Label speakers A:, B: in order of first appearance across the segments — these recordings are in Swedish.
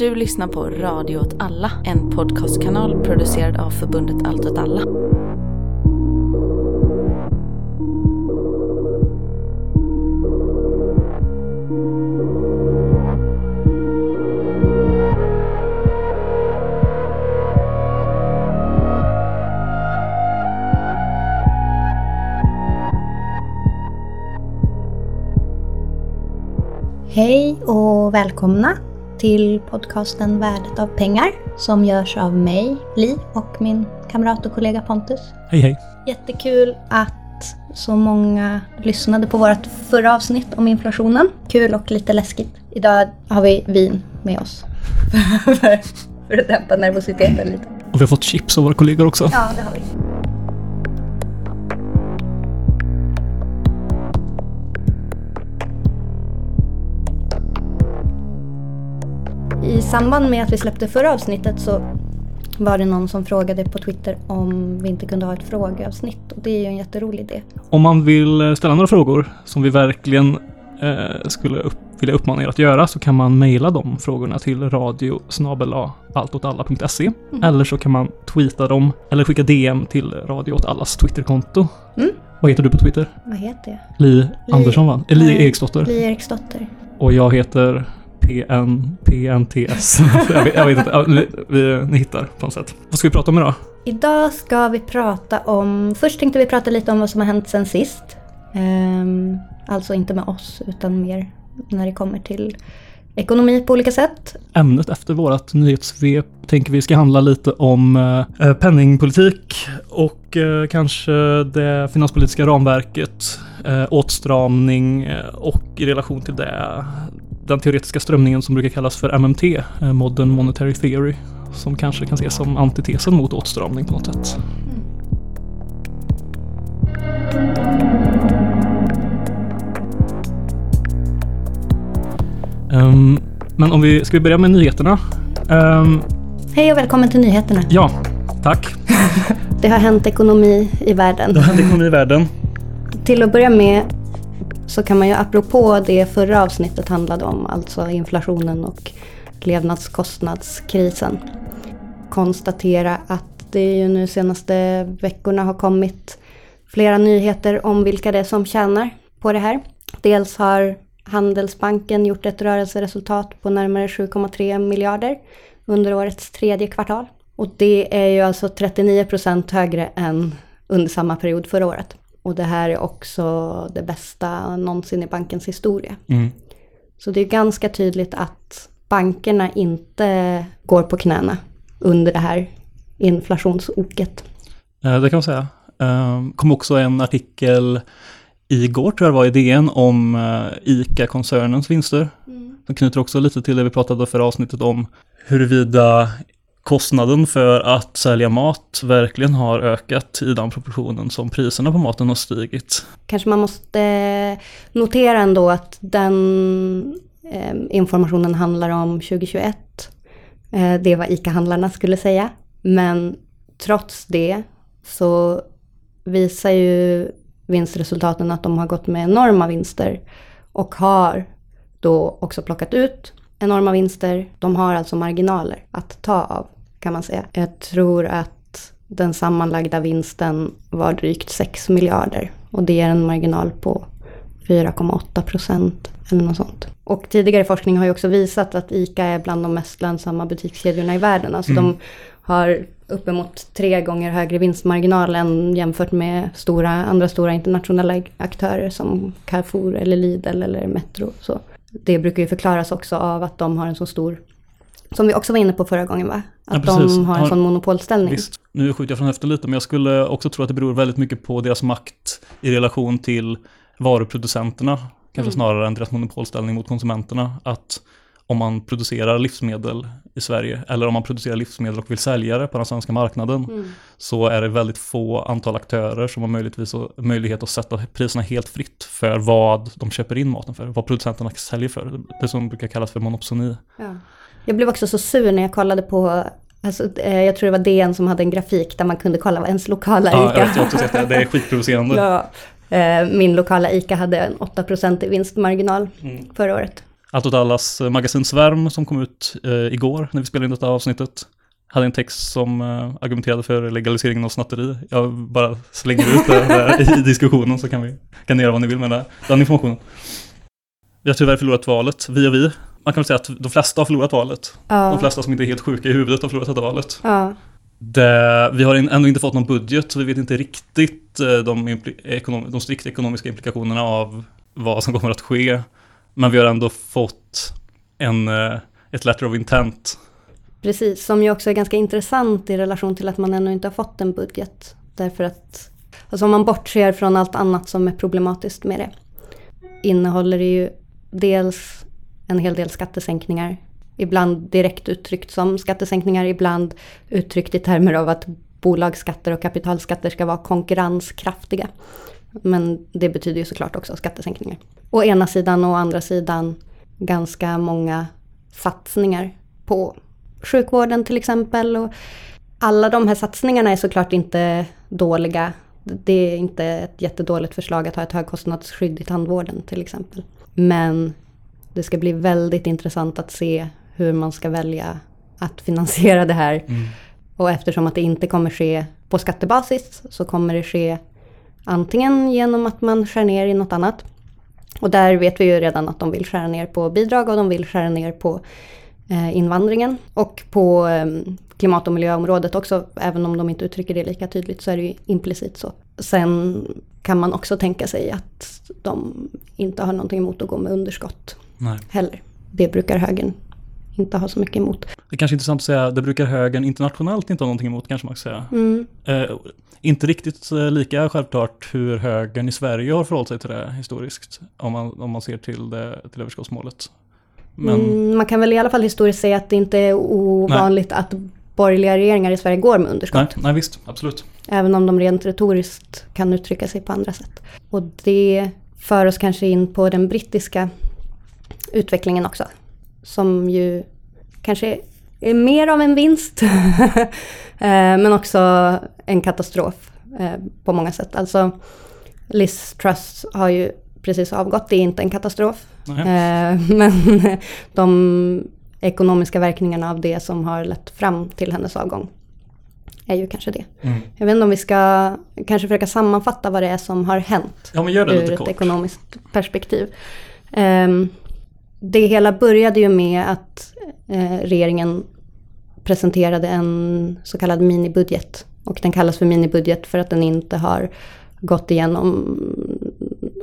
A: Du lyssnar på Radio åt alla, en podcastkanal producerad av förbundet Allt åt alla.
B: Hej och välkomna till podcasten Värdet av pengar som görs av mig, Li, och min kamrat och kollega Pontus.
C: Hej hej.
B: Jättekul att så många lyssnade på vårt förra avsnitt om inflationen. Kul och lite läskigt. Idag har vi vin med oss. för, att dämpa nervositeten lite.
C: Och vi har fått chips av våra kollegor också.
B: Ja, det har vi. I samband med att vi släppte förra avsnittet så var det någon som frågade på Twitter om vi inte kunde ha ett frågeavsnitt. Och det är ju en jätterolig idé.
C: Om man vill eh, ställa några frågor som vi verkligen eh, skulle upp, vilja uppmana er att göra så kan man mejla de frågorna till radio alltåtalla.se
B: Mm.
C: eller så kan man tweeta dem eller skicka DM till Radio åt allas Twitterkonto.
B: Mm.
C: Vad heter du på Twitter?
B: Vad heter jag?
C: Li, Andersson va? Li. Eriksdotter.
B: Li Eriksdotter.
C: Och jag heter PN, PNTS. jag, vet, jag vet inte, vi, vi, ni hittar på något sätt. Vad ska vi prata om idag?
B: Idag ska vi prata om... Först tänkte vi prata lite om vad som har hänt sen sist. Ehm, alltså inte med oss utan mer när det kommer till ekonomi på olika sätt.
C: Ämnet efter vårt nyhetssvep tänker vi ska handla lite om eh, penningpolitik och eh, kanske det finanspolitiska ramverket, eh, åtstramning eh, och i relation till det den teoretiska strömningen som brukar kallas för MMT, eh, Modern Monetary Theory, som kanske kan ses som antitesen mot åtstramning på något sätt. Ehm, men om vi, ska vi börja med nyheterna? Ehm,
B: Hej och välkommen till nyheterna.
C: ja, tack.
B: Det har hänt ekonomi i världen.
C: Det hände ekonomi i världen.
B: Till att börja med så kan man ju apropå det förra avsnittet handlade om, alltså inflationen och levnadskostnadskrisen, konstatera att det ju nu senaste veckorna har kommit flera nyheter om vilka det är som tjänar på det här. Dels har Handelsbanken gjort ett rörelseresultat på närmare 7,3 miljarder under årets tredje kvartal. Och det är ju alltså 39 procent högre än under samma period förra året. Och det här är också det bästa någonsin i bankens historia.
C: Mm.
B: Så det är ganska tydligt att bankerna inte går på knäna under det här inflationsoket.
C: Eh, Det kan man säga. Ehm, kom också en artikel igår tror jag det var i DN om eh, ICA-koncernens vinster. De knyter också lite till det vi pratade förra avsnittet om huruvida kostnaden för att sälja mat verkligen har ökat i den proportionen som priserna på maten har stigit.
B: Kanske man måste notera ändå att den eh, informationen handlar om 2021. Eh, det är vad ICA-handlarna skulle säga. Men trots det så visar ju vinstresultaten att de har gått med enorma vinster och har då också plockat ut enorma vinster. De har alltså marginaler att ta av kan man säga. Jag tror att den sammanlagda vinsten var drygt 6 miljarder och det är en marginal på 4,8 procent eller något sånt. Och tidigare forskning har ju också visat att ICA är bland de mest lönsamma butikskedjorna i världen. Alltså de har uppemot tre gånger högre vinstmarginal än jämfört med stora, andra stora internationella aktörer som Carrefour eller Lidl eller Metro. Så det brukar ju förklaras också av att de har en så stor, som vi också var inne på förra gången va?
C: Ja,
B: Att
C: precis.
B: de har en sån monopolställning.
C: Visst, nu skjuter jag från höften lite, men jag skulle också tro att det beror väldigt mycket på deras makt i relation till varuproducenterna, kanske snarare än deras monopolställning mot konsumenterna. Att om man producerar livsmedel i Sverige, eller om man producerar livsmedel och vill sälja det på den svenska marknaden,
B: Mm.
C: så är det väldigt få antal aktörer som har möjligtvis möjlighet att sätta priserna helt fritt för vad de köper in maten för, vad producenterna säljer för. Det som brukar kallas för monopsoni.
B: Ja. Jag blev också så sur när jag kollade på, alltså, eh, jag tror det var DN som hade en grafik där man kunde kolla vad ens lokala
C: Ja,
B: ICA.
C: vet, jag har också sett det. Det är skitprovocerande.
B: ja, eh, min lokala ICA hade en 8% i vinstmarginal
C: Mm.
B: förra året.
C: Allt åt allas magasin Svärm som kom ut eh, igår när vi spelade in detta avsnittet hade en text som eh, argumenterade för legaliseringen av snatteri. Jag bara slänger ut det i diskussionen så kan, vi, kan ni göra vad ni vill med det, den informationen. Vi har tyvärr förlorat valet, vi och vi. Man kan väl säga att de flesta har förlorat valet.
B: Ja.
C: De flesta som inte är helt sjuka i huvudet har förlorat detta valet.
B: Ja.
C: Det, vi har ändå inte fått någon budget så vi vet inte riktigt eh, de, de strikt ekonomiska implikationerna av vad som kommer att ske. Men vi har ändå fått en, eh, ett letter of intent.
B: Precis, som ju också är ganska intressant i relation till att man ännu inte har fått en budget. Därför att, alltså om man bortser från allt annat som är problematiskt med det, innehåller det ju dels en hel del skattesänkningar. Ibland direkt uttryckt som skattesänkningar, ibland uttryckt i termer av att bolagsskatter och kapitalskatter ska vara konkurrenskraftiga. Men det betyder ju såklart också skattesänkningar. Å ena sidan och å andra sidan ganska många satsningar på sjukvården till exempel. Och alla de här satsningarna är såklart inte dåliga. Det är inte ett jättedåligt förslag att ha ett högkostnadsskydd i tandvården till exempel. Men det ska bli väldigt intressant att se hur man ska välja att finansiera det här.
C: Mm.
B: Och eftersom att det inte kommer ske på skattebasis så kommer det ske antingen genom att man skär ner i något annat. Och där vet vi ju redan att de vill skära ner på bidrag och de vill skära ner på eh, invandringen. Och på eh, klimat och miljöområdet också, även om de inte uttrycker det lika tydligt så är det ju implicit så. Sen kan man också tänka sig att de inte har någonting emot att gå med underskott
C: Nej.
B: heller. Det brukar högern inte ha så mycket emot.
C: Det är kanske är intressant att säga, det brukar högern internationellt inte ha någonting emot kanske man ska säga.
B: Mm.
C: Eh, inte riktigt eh, lika självklart hur högern i Sverige har förhållit sig till det historiskt. Om man, om man ser till, det, till överskottsmålet. Men
B: Mm, man kan väl i alla fall historiskt säga att det inte är ovanligt att borgerliga regeringar i Sverige går med underskott.
C: nej, nej, visst, absolut.
B: Även om de rent retoriskt kan uttrycka sig på andra sätt. Och det för oss kanske in på den brittiska utvecklingen också. Som ju kanske är mer av en vinst. Eh, Men också en katastrof eh, på många sätt. Alltså Liz Truss har ju precis avgått, det är inte en katastrof.
C: Nej.
B: Eh, Men de ekonomiska verkningarna av det som har lett fram till hennes avgång är ju kanske det.
C: Mm.
B: Jag vet inte om vi ska kanske försöka sammanfatta vad det är som har hänt
C: Ja,
B: ur ett ekonomiskt perspektiv. Ehm, det hela började ju med att eh, regeringen presenterade en så kallad minibudget. Och den kallas för minibudget för att den inte har gått igenom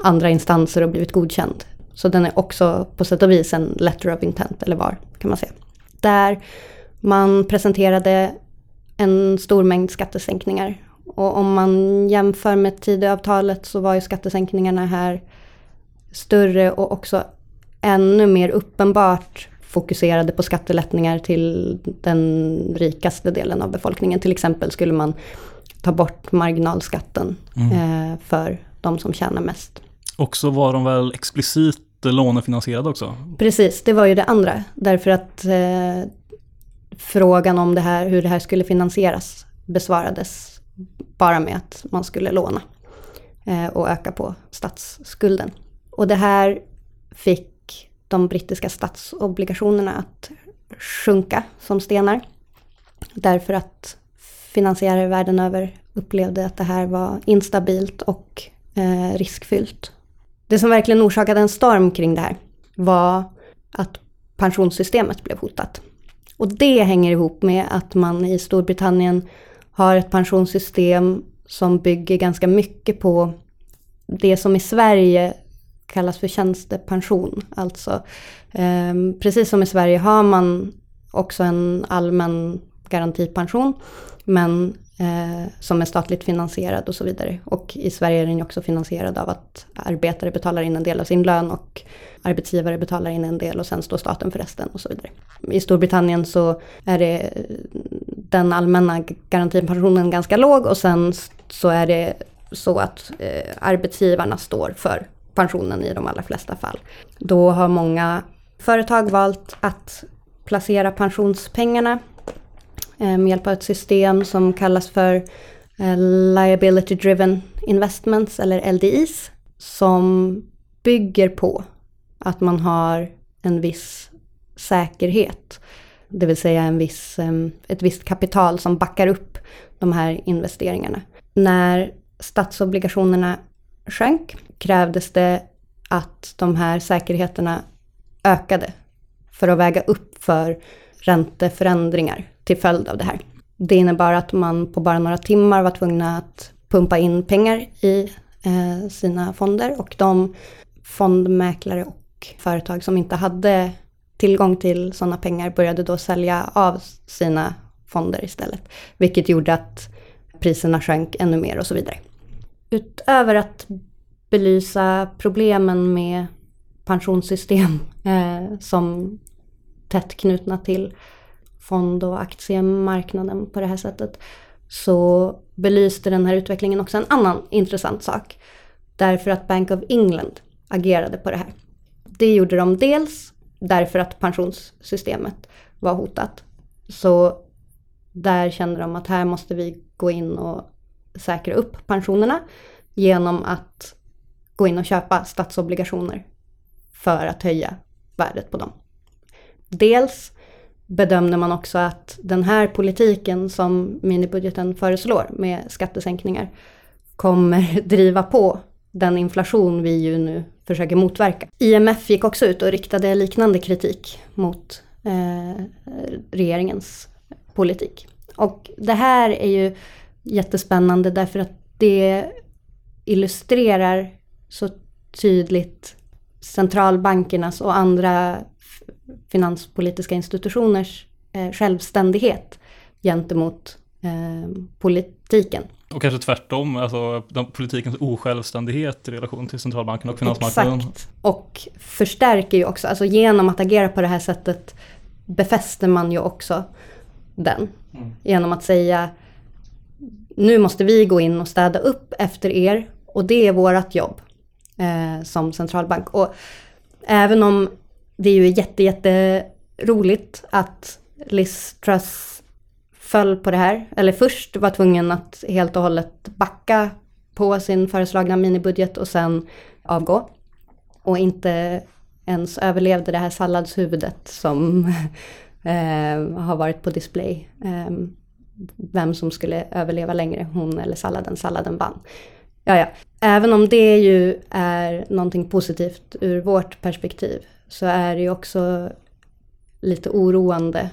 B: andra instanser och blivit godkänd. Så den är också på sätt och vis en letter of intent, eller var kan man säga. Där man presenterade en stor mängd skattesänkningar. Och om man jämför med Tidöavtalet så var ju skattesänkningarna här större och också ännu mer uppenbart fokuserade på skattelättnader till den rikaste delen av befolkningen. Till exempel skulle man ta bort marginalskatten
C: Mm.
B: eh, för de som tjänar mest.
C: Och så var de väl explicit lånefinansierade också.
B: Precis, det var ju det andra. Därför att eh, frågan om det här, hur det här skulle finansieras besvarades bara med att man skulle låna eh, och öka på statsskulden. Och det här fick de brittiska statsobligationerna att sjunka som stenar. Därför att finansiärer världen över upplevde att det här var instabilt och eh, riskfyllt. Det som verkligen orsakade en storm kring det här var att pensionssystemet blev hotat. Och det hänger ihop med att man i Storbritannien har ett pensionssystem som bygger ganska mycket på det som i Sverige kallas för tjänstepension. Alltså eh, precis som i Sverige har man också en allmän garantipension men eh, som är statligt finansierad och så vidare. Och i Sverige är den ju också finansierad av att arbetare betalar in en del av sin lön och arbetsgivare betalar in en del och sen står staten för resten och så vidare. I Storbritannien så är det den allmänna garantipensionen ganska låg och sen så är det så att eh, arbetsgivarna står för pensionen i de allra flesta fall. Då har många företag valt att placera pensionspengarna eh, med hjälp av ett system som kallas för eh, Liability Driven Investments eller LDIs som bygger på att man har en viss säkerhet. Det vill säga en viss, ehm, ett visst kapital som backar upp de här investeringarna. När statsobligationerna sjönk krävdes det att de här säkerheterna ökade för att väga upp för ränteförändringar till följd av det här. Det innebar att man på bara några timmar var tvungna att pumpa in pengar i eh, sina fonder och de fondmäklare och företag som inte hade tillgång till sådana pengar började då sälja av sina fonder istället. Vilket gjorde att priserna sjönk ännu mer och så vidare. Utöver att belysa problemen med pensionssystem eh, som tätt knutna till fond och aktiemarknaden på det här sättet så belyste den här utvecklingen också en annan intressant sak. Därför att Bank of England agerade på det här. Det gjorde de dels därför att pensionssystemet var hotat. Så där kände de att här måste vi gå in och säkra upp pensionerna genom att gå in och köpa statsobligationer för att höja värdet på dem. Dels bedömde man också att den här politiken som minibudgeten föreslår med skattesänkningar kommer driva på den inflation vi ju nu försöker motverka. IMF gick också ut och riktade liknande kritik mot eh, regeringens politik. Och det här är ju jättespännande därför att det illustrerar så tydligt centralbankernas och andra finanspolitiska institutioners eh, självständighet gentemot eh, politiken.
C: Och kanske tvärtom, alltså den, politikens osjälvständighet i relation till centralbanken och finansmarknaden.
B: Exakt. Och förstärker ju också, alltså genom att agera på det här sättet befäster man ju också den. Mm. Genom att säga nu måste vi gå in och städa upp efter er och det är vårt jobb eh, som centralbank. Och även om det är ju jätte, jätte roligt att Liz Truss föll på det här. Eller först var tvungen att helt och hållet backa på sin föreslagna minibudget och sen avgå. Och inte ens överlevde det här salladshuvudet som eh, har varit på display. Eh, vem som skulle överleva längre, hon eller salladen. Salladen vann. Ja, ja. Även om det ju är någonting positivt ur vårt perspektiv så är det ju också lite oroande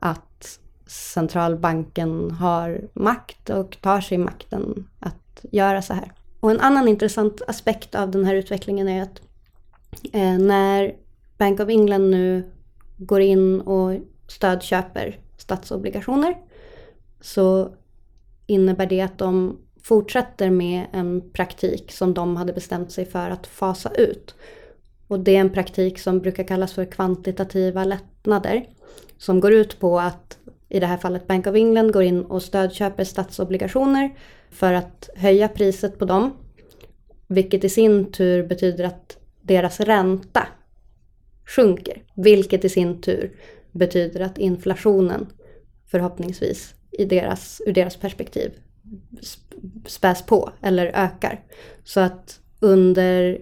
B: att centralbanken har makt och tar sig makten att göra så här. Och en annan intressant aspekt av den här utvecklingen är att eh, när Bank of England nu går in och stödköper statsobligationer så innebär det att de fortsätter med en praktik som de hade bestämt sig för att fasa ut. Och det är en praktik som brukar kallas för kvantitativa lättnader. Som går ut på att i det här fallet Bank of England går in och stödköper statsobligationer för att höja priset på dem. Vilket i sin tur betyder att deras ränta sjunker. Vilket i sin tur betyder att inflationen förhoppningsvis i deras, ur deras perspektiv späs på eller ökar. Så att under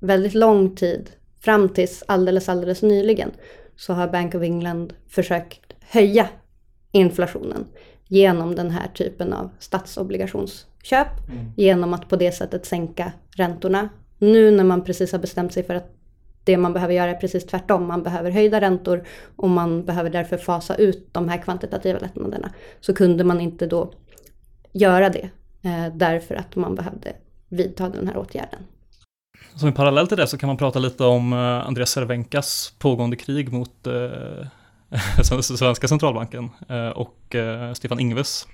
B: väldigt lång tid, fram tills alldeles, alldeles nyligen, så har Bank of England försökt höja inflationen genom den här typen av statsobligationsköp, mm. genom att på det sättet sänka räntorna. Nu när man precis har bestämt sig för att det man behöver göra är precis tvärtom. Man behöver höjda räntor och man behöver därför fasa ut de här kvantitativa lättnaderna. Så kunde man inte då göra det därför att man behövde vidta den här åtgärden.
C: Som en parallell till det så kan man prata lite om eh, Andreas Cervenkas pågående krig mot eh, svenska centralbanken eh, och eh, Stefan Ingves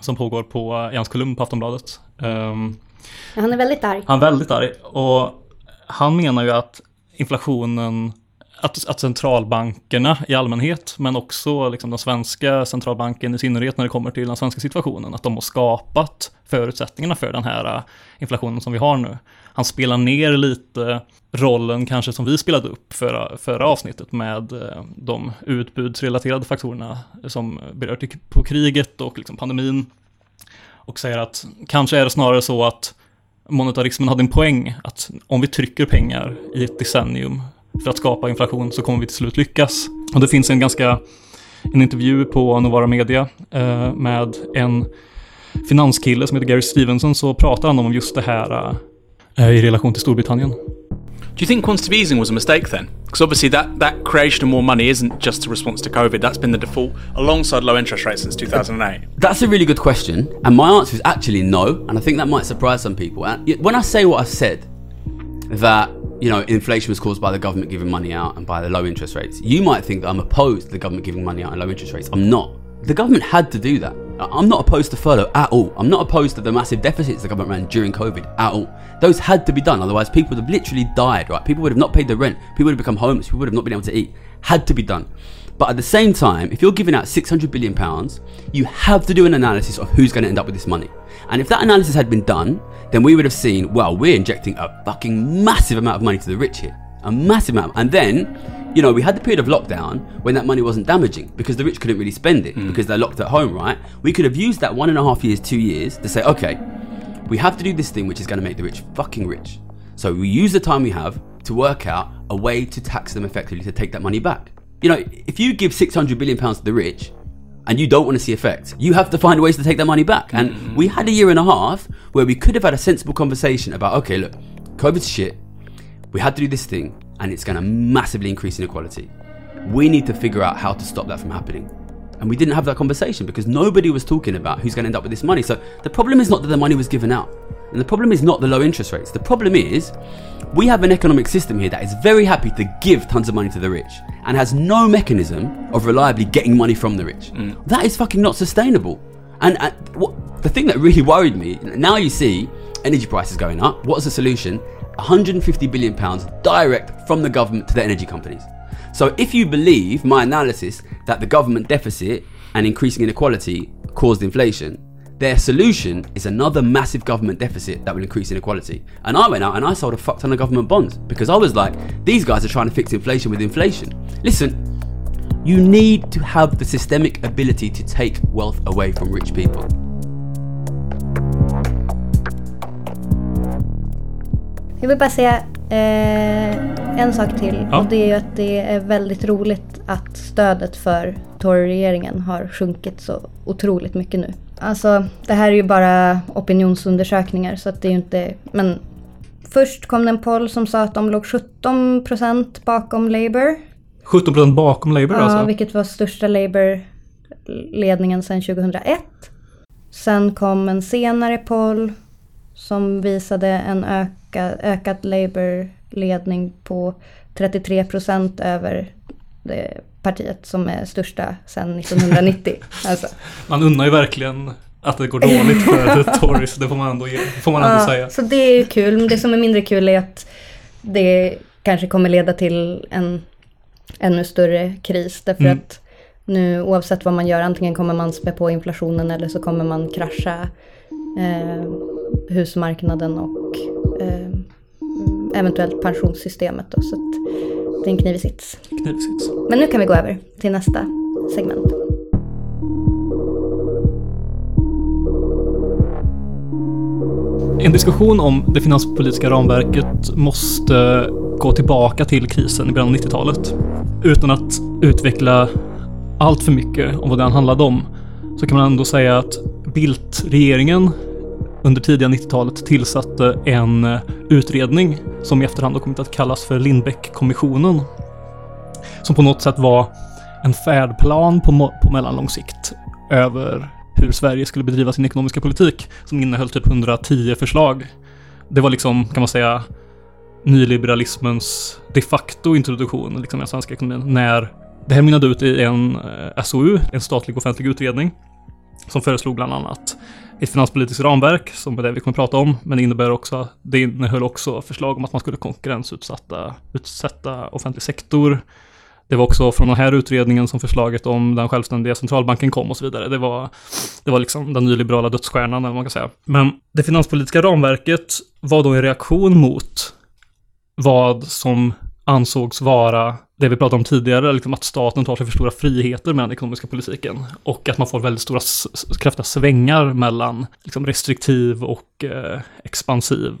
C: som pågår på Jans kolumn på Aftonbladet.
B: Um, han är väldigt arg.
C: Han är väldigt arg och han menar ju att inflationen att, att centralbankerna i allmänhet, men också liksom den svenska centralbanken i synnerhet när det kommer till den svenska situationen, att de har skapat förutsättningarna för den här äh, inflationen som vi har nu. Han spelar ner lite rollen kanske som vi spelade upp förra, förra avsnittet med äh, de utbudsrelaterade faktorerna som berör på kriget och liksom pandemin. Och säger att kanske är det snarare så att monetarismen hade en poäng att om vi trycker pengar i ett decennium för att skapa inflation så kommer vi till slut lyckas. Och det finns en ganska, en intervju på Novara Media eh, med en finanskille som heter Gary Stevenson så pratar han om just det här eh, i relation till Storbritannien.
D: Do you think quantitative easing was a mistake then? Because obviously that, that creation of more money isn't just a response to COVID. That's been the default alongside low interest rates since 2008.
E: That's a really good question, and my answer is actually no, and I think that might surprise some people. When I say what I said, that you know inflation was caused by the government giving money out and by the low interest rates, you might think that I'm opposed to the government giving money out and low interest rates. I'm not. The government had to do that. I'm not opposed to furlough at all. I'm not opposed to the massive deficits the government ran during COVID at all. Those had to be done, otherwise people would have literally died, right? People would have not paid the rent, people would have become homeless, people would have not been able to eat. Had to be done. But at the same time, if you're giving out 600 billion pounds, you have to do an analysis of who's going to end up with this money. And if that analysis had been done, then we would have seen, well, we're injecting a fucking massive amount of money to the rich here. A massive amount. And then you know, we had the period of lockdown when that money wasn't damaging because the rich couldn't really spend it mm. because they're locked at home, right? We could have used that one and a half years, two years to say, okay, we have to do this thing which is going to make the rich fucking rich. So we use the time we have to work out a way to tax them effectively to take that money back. You know, if you give 600 billion pounds to the rich and you don't want to see effects, you have to find ways to take that money back. And mm-hmm. we had a year and a half where we could have had a sensible conversation about, okay, look, COVID's shit. We had to do this thing and it's going to massively increase inequality. We need to figure out how to stop that from happening. And we didn't have that conversation because nobody was talking about who's going to end up with this money. So the problem is not that the money was given out. And the problem is not the low interest rates. The problem is we have an economic system here that is very happy to give tons of money to the rich and has no mechanism of reliably getting money from the rich. Mm. That is fucking not sustainable. And, and what, the thing that really worried me now you see energy prices going up. What's the solution? 150 billion pounds direct from the government to the energy companies. So if you believe my analysis that the government deficit and increasing inequality caused inflation, their solution is another massive government deficit that will increase inequality. And I went out and I sold a fuck ton of government bonds because I was like, these guys are trying to fix inflation with inflation. Listen, you need to have the systemic ability to take wealth away from rich people.
B: Jag vill bara säga eh, en sak till. Ja. Och det är ju att det är väldigt roligt att stödet för Tory-regeringen har sjunkit så otroligt mycket nu. Alltså, det här är ju bara opinionsundersökningar så att det är ju inte... Men först kom det en poll som sa att de låg 17 procent bakom Labour.
C: 17 procent bakom Labour
B: ja,
C: alltså?
B: Ja, vilket var största Labour-ledningen sedan 2001. Sen kom en senare poll som visade en öka, ökad Labour-ledning på 33 procent över det partiet som är största sedan 1990. alltså.
C: Man undrar ju verkligen att det går dåligt för Tories, det får man ändå, får man ändå ja, säga.
B: Så det är ju kul, men det som är mindre kul är att det kanske kommer leda till en ännu större kris. Därför mm. att nu oavsett vad man gör, antingen kommer man spä på inflationen eller så kommer man krascha eh, husmarknaden och eventuellt pensionssystemet. Då, så det är en knivig sits.
C: Knivig sits.
B: Men nu kan vi gå över till nästa segment.
C: En diskussion om det finanspolitiska ramverket måste gå tillbaka till krisen i början av 90-talet. Utan att utveckla allt för mycket om vad den handlade om så kan man ändå säga att Bildt-regeringen under tidiga 90-talet tillsatte en eh, utredning som i efterhand har kommit att kallas för Lindbeck-kommissionen. Som på något sätt var en färdplan på, på mellanlång sikt över hur Sverige skulle bedriva sin ekonomiska politik som innehöll typ 110 förslag. Det var liksom, kan man säga, nyliberalismens de facto introduktion liksom, i den svenska ekonomin när det här mynnade ut i en eh, SOU, en statlig offentlig utredning, som föreslog bland annat ett finanspolitiskt ramverk, som är det vi kommer att prata om, men det innebär också, det innehöll också förslag om att man skulle konkurrensutsätta utsätta offentlig sektor. Det var också från den här utredningen som förslaget om den självständiga centralbanken kom och så vidare. Det var, det var liksom den nyliberala dödsstjärnan, eller man kan säga. Men det finanspolitiska ramverket var då en reaktion mot vad som ansågs vara det vi pratade om tidigare, liksom att staten tar sig för stora friheter med den ekonomiska politiken. Och att man får väldigt stora kraftiga svängar mellan liksom, restriktiv och eh, expansiv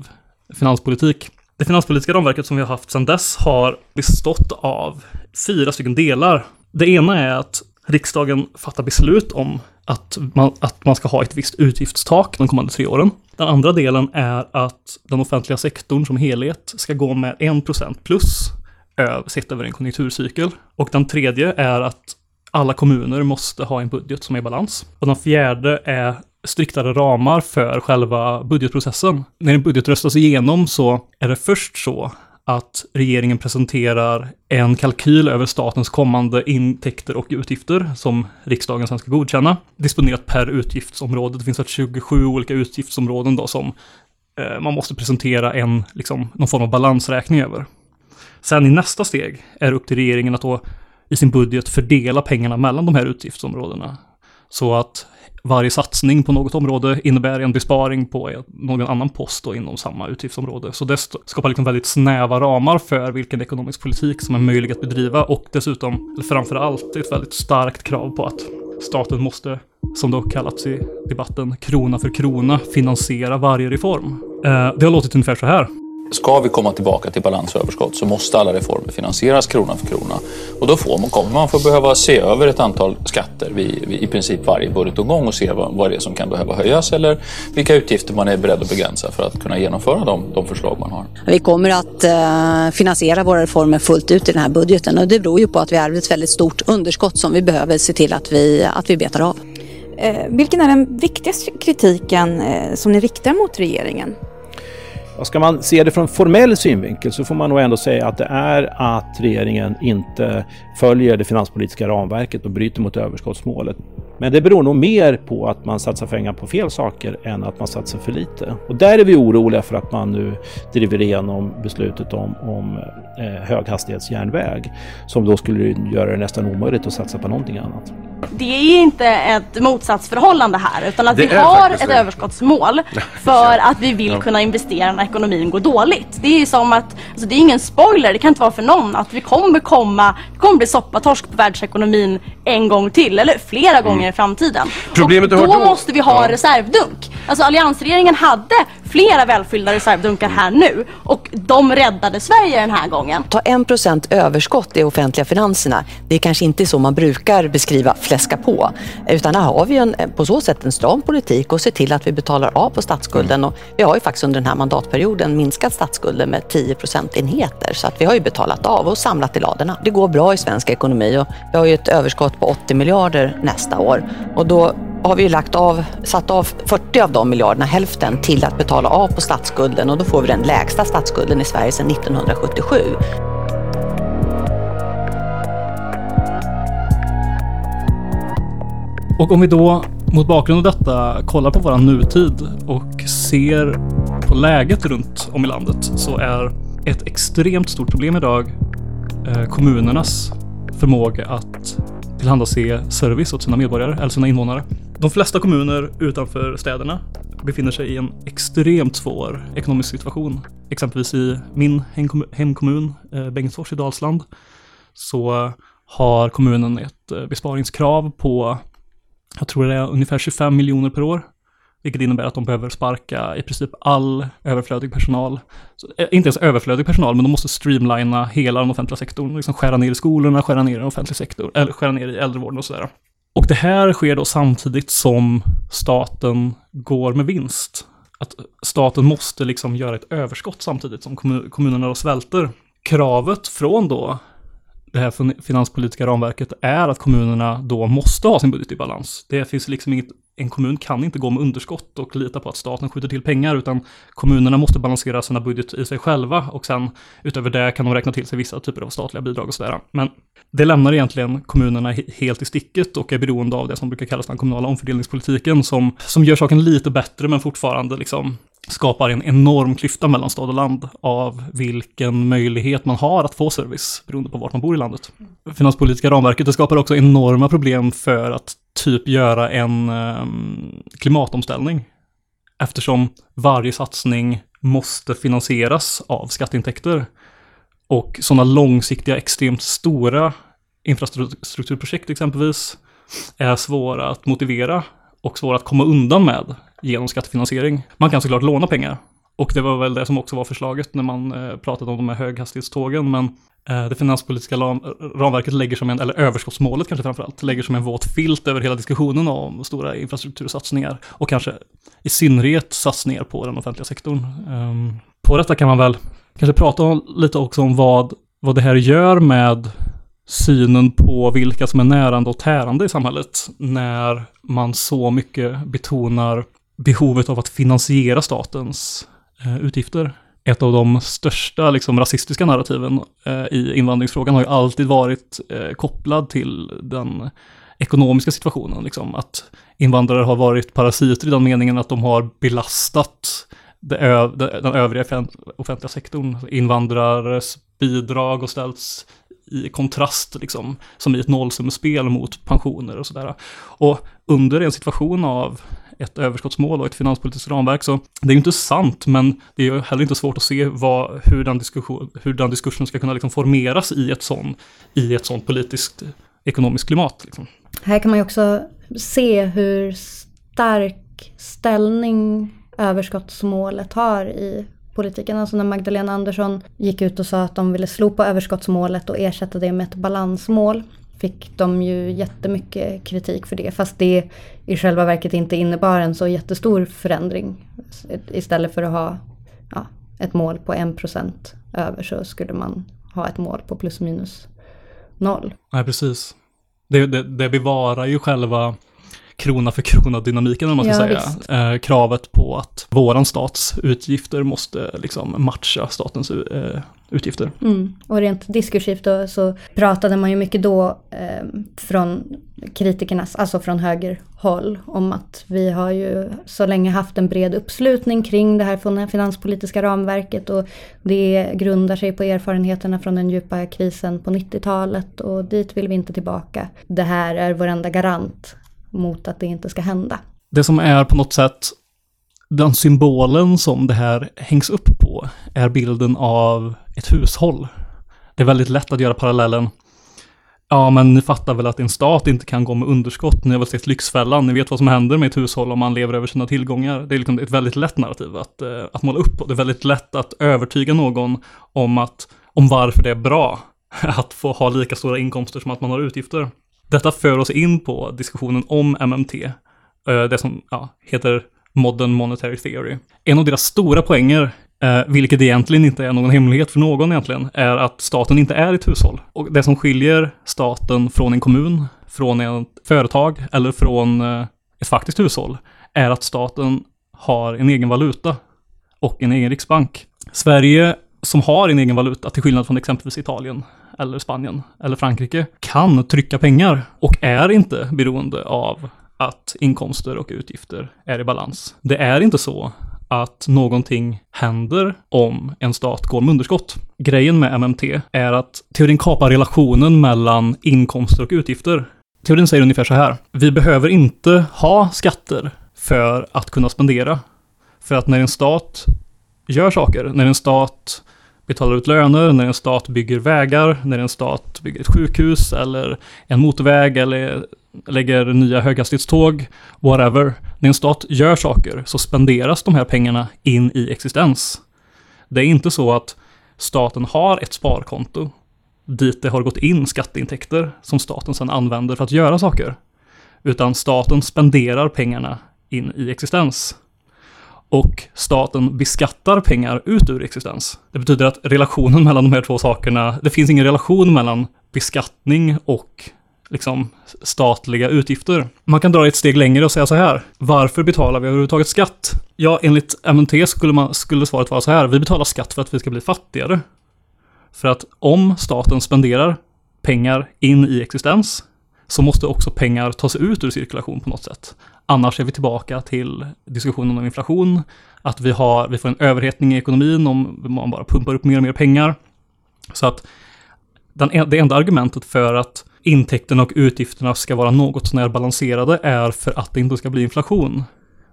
C: finanspolitik. Det finanspolitiska ramverket som vi har haft sedan dess har bestått av fyra stycken delar. Det ena är att riksdagen fattar beslut om att man, att man ska ha ett visst utgiftstak de kommande tre åren. Den andra delen är att den offentliga sektorn som helhet ska gå med 1% plus sett över en konjunkturcykel. Och den tredje är att alla kommuner måste ha en budget som är i balans. Och den fjärde är striktare ramar för själva budgetprocessen. När en budget röstas igenom så är det först så att regeringen presenterar en kalkyl över statens kommande intäkter och utgifter som riksdagen sen ska godkänna. Disponerat per utgiftsområde. Det finns 27 olika utgiftsområden då som eh, man måste presentera en, liksom, någon form av balansräkning över. Sen i nästa steg är det upp till regeringen att då i sin budget fördela pengarna mellan de här utgiftsområdena. Så att varje satsning på något område innebär en besparing på någon annan post då inom samma utgiftsområde. Så det skapar liksom väldigt snäva ramar för vilken ekonomisk politik som är möjlig att bedriva och dessutom, eller framför allt, ett väldigt starkt krav på att staten måste, som det har kallats i debatten, krona för krona finansiera varje reform. Eh, det har låtit ungefär så här.
F: Ska vi komma tillbaka till balans och överskott så måste alla reformer finansieras krona för krona. Och då får man, kommer man få behöva se över ett antal skatter vid, vid i princip varje budgetomgång och se vad, vad det är som kan behöva höjas eller vilka utgifter man är beredd att begränsa för att kunna genomföra de, de förslag man har.
G: Vi kommer att eh, finansiera våra reformer fullt ut i den här budgeten och det beror ju på att vi ärvde ett väldigt stort underskott som vi behöver se till att vi, att vi betar av.
H: Eh, vilken är den viktigaste kritiken eh, som ni riktar mot regeringen?
I: Ska man se det från formell synvinkel så får man nog ändå säga att det är att regeringen inte följer det finanspolitiska ramverket och bryter mot överskottsmålet. Men det beror nog mer på att man satsar pengar på fel saker än att man satsar för lite. Och där är vi oroliga för att man nu driver igenom beslutet om, om eh, höghastighetsjärnväg som då skulle göra det nästan omöjligt att satsa på någonting annat.
J: Det är inte ett motsatsförhållande här utan att det vi har ett det. överskottsmål för att vi vill kunna investera när ekonomin går dåligt. Det är som att, alltså det är ingen spoiler, det kan inte vara för någon att vi kommer komma, det kommer bli soppatorsk på världsekonomin en gång till eller flera mm. gånger i framtiden. Problemet och då, då måste vi ha reservdunk. Alltså alliansregeringen hade flera välfyllda reservdunkar här nu och de räddade Sverige den här gången.
K: Ta en procent överskott i offentliga finanserna. Det är kanske inte så man brukar beskriva fläska på. Utan här har vi en, på så sätt en stram politik och ser till att vi betalar av på statsskulden. Och vi har ju faktiskt under den här mandatperioden minskat statsskulden med 10 procentenheter. Så att vi har ju betalat av och samlat i ladorna. Det går bra i svensk ekonomi och vi har ju ett överskott på 80 miljarder nästa år. Och då har vi lagt av, satt av 40 av de miljarderna, hälften, till att betala av på statsskulden och då får vi den lägsta statsskulden i Sverige sedan 1977.
C: Och om vi då mot bakgrund av detta kollar på våran nutid och ser på läget runt om i landet så är ett extremt stort problem idag eh, kommunernas förmåga att tillhandase service åt sina medborgare eller sina invånare. De flesta kommuner utanför städerna befinner sig i en extremt svår ekonomisk situation. Exempelvis i min hemkommun eh, Bengtsfors i Dalsland så har kommunen ett eh, besparingskrav på, jag tror det är ungefär 25 miljoner per år. Vilket innebär att de behöver sparka i princip all överflödig personal. Så, eh, inte ens överflödig personal, men de måste streamlina hela den offentliga sektorn. Liksom skära ner i skolorna, skära ner i offentlig sektor, eller skära ner i äldrevården och sådär. Och det här sker då samtidigt som staten går med vinst. Att staten måste liksom göra ett överskott samtidigt som kommunerna då svälter. Kravet från då det här finanspolitiska ramverket är att kommunerna då måste ha sin budget i balans. Det finns liksom inget en kommun kan inte gå med underskott och lita på att staten skjuter till pengar, utan kommunerna måste balansera sina budget i sig själva och sen utöver det kan de räkna till sig vissa typer av statliga bidrag och sådär. Men det lämnar egentligen kommunerna helt i sticket och är beroende av det som brukar kallas den kommunala omfördelningspolitiken som, som gör saken lite bättre men fortfarande liksom skapar en enorm klyfta mellan stad och land av vilken möjlighet man har att få service beroende på vart man bor i landet. Finanspolitiska ramverket det skapar också enorma problem för att typ göra en um, klimatomställning. Eftersom varje satsning måste finansieras av skatteintäkter. Och sådana långsiktiga, extremt stora infrastrukturprojekt exempelvis är svåra att motivera och svåra att komma undan med genom skattefinansiering. Man kan såklart låna pengar Och det var väl det som också var förslaget när man eh, pratade om de här höghastighetstågen. Men eh, det finanspolitiska ramverket lägger som en, eller överskottsmålet kanske framförallt, lägger som en våt filt över hela diskussionen om stora infrastruktursatsningar. Och kanske i synnerhet satsningar på den offentliga sektorn. Ehm, på detta kan man väl kanske prata lite också om vad, vad det här gör med synen på vilka som är närande och tärande i samhället när man så mycket betonar behovet av att finansiera statens eh, utgifter. Ett av de största liksom, rasistiska narrativen eh, i invandringsfrågan har ju alltid varit eh, kopplad till den ekonomiska situationen. Liksom. Att invandrare har varit parasiter i den meningen att de har belastat det den övriga offentliga sektorn. Alltså, invandrares bidrag har ställts i kontrast, liksom, som i ett nollsummespel mot pensioner och sådär. Och under en situation av ett överskottsmål och ett finanspolitiskt ramverk. Så det är ju inte sant, men det är ju heller inte svårt att se vad, hur, den diskussion, hur den diskursen ska kunna liksom formeras i ett sånt i ett politiskt ekonomiskt klimat. Liksom.
B: Här kan man ju också se hur stark ställning överskottsmålet har i politiken. Alltså när Magdalena Andersson gick ut och sa att de ville slopa överskottsmålet och ersätta det med ett balansmål fick de ju jättemycket kritik för det. Fast det i själva verket inte innebar en så jättestor förändring. Istället för att ha ja, ett mål på 1% över så skulle man ha ett mål på plus minus noll.
C: Nej, precis. Det, det, det bevarar ju själva krona för krona dynamiken om man ska ja, säga. Eh, kravet på att våran stats utgifter måste liksom matcha statens eh, utgifter.
B: Mm. Och rent diskursivt då, så pratade man ju mycket då eh, från kritikernas, alltså från högerhåll, om att vi har ju så länge haft en bred uppslutning kring det här finanspolitiska ramverket och det grundar sig på erfarenheterna från den djupa krisen på 90-talet och dit vill vi inte tillbaka. Det här är vår enda garant mot att det inte ska hända.
C: Det som är på något sätt den symbolen som det här hängs upp på är bilden av ett hushåll. Det är väldigt lätt att göra parallellen. Ja, men ni fattar väl att en stat inte kan gå med underskott. Ni har väl sett Lyxfällan, ni vet vad som händer med ett hushåll om man lever över sina tillgångar. Det är liksom ett väldigt lätt narrativ att, eh, att måla upp och det är väldigt lätt att övertyga någon om, att, om varför det är bra att få ha lika stora inkomster som att man har utgifter. Detta för oss in på diskussionen om MMT, eh, det som ja, heter Modern Monetary Theory. En av deras stora poänger, eh, vilket egentligen inte är någon hemlighet för någon egentligen, är att staten inte är ett hushåll. Och det som skiljer staten från en kommun, från ett företag eller från eh, ett faktiskt hushåll är att staten har en egen valuta och en egen riksbank. Sverige som har en egen valuta, till skillnad från exempelvis Italien, eller Spanien eller Frankrike kan trycka pengar och är inte beroende av att inkomster och utgifter är i balans. Det är inte så att någonting händer om en stat går med underskott. Grejen med MMT är att teorin kapar relationen mellan inkomster och utgifter. Teorin säger ungefär så här. Vi behöver inte ha skatter för att kunna spendera. För att när en stat gör saker, när en stat betalar ut löner, när en stat bygger vägar, när en stat bygger ett sjukhus eller en motorväg eller lägger nya höghastighetståg, whatever. När en stat gör saker så spenderas de här pengarna in i existens. Det är inte så att staten har ett sparkonto dit det har gått in skatteintäkter som staten sedan använder för att göra saker. Utan staten spenderar pengarna in i existens och staten beskattar pengar ut ur existens. Det betyder att relationen mellan de här två sakerna, det finns ingen relation mellan beskattning och liksom statliga utgifter. Man kan dra det ett steg längre och säga så här. Varför betalar vi överhuvudtaget skatt? Ja, enligt MNT skulle, man, skulle svaret vara så här. Vi betalar skatt för att vi ska bli fattigare. För att om staten spenderar pengar in i existens så måste också pengar tas ut ur cirkulation på något sätt. Annars är vi tillbaka till diskussionen om inflation, att vi, har, vi får en överhettning i ekonomin om man bara pumpar upp mer och mer pengar. Så att den, det enda argumentet för att intäkterna och utgifterna ska vara något sånär balanserade är för att det inte ska bli inflation.